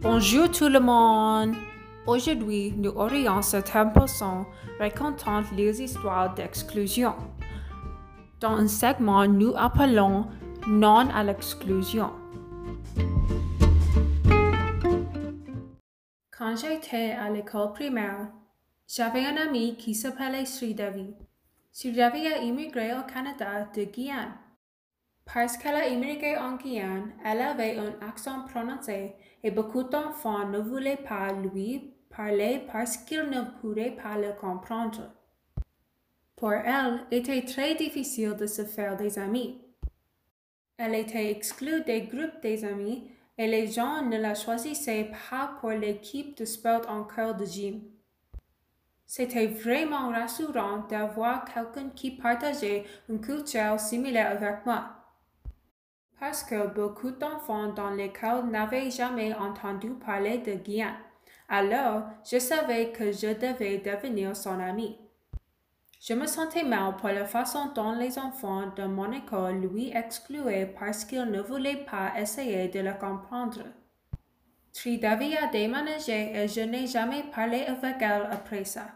Bonjour tout le monde. Aujourd'hui, nous aurions cette impression racontant les histoires d'exclusion. Dans un segment, nous appelons Non à l'exclusion. Quand j'étais à l'école primaire, j'avais un ami qui s'appelait Sridevi. Sridevi a immigré au Canada de Guyane. Parce qu'elle immigré en Guyane, elle avait un accent prononcé et beaucoup d'enfants ne voulaient pas lui parler parce qu'ils ne pourraient pas le comprendre. Pour elle, était très difficile de se faire des amis. Elle était exclue des groupes des amis et les gens ne la choisissaient pas pour l'équipe de sport en cœur de gym. C'était vraiment rassurant d'avoir quelqu'un qui partageait une culture similaire avec moi parce que beaucoup d'enfants dans l'école n'avaient jamais entendu parler de Guyane. Alors, je savais que je devais devenir son ami. Je me sentais mal pour la façon dont les enfants de mon école lui excluaient parce qu'ils ne voulaient pas essayer de le comprendre. Tridavi a déménagé et je n'ai jamais parlé avec elle après ça.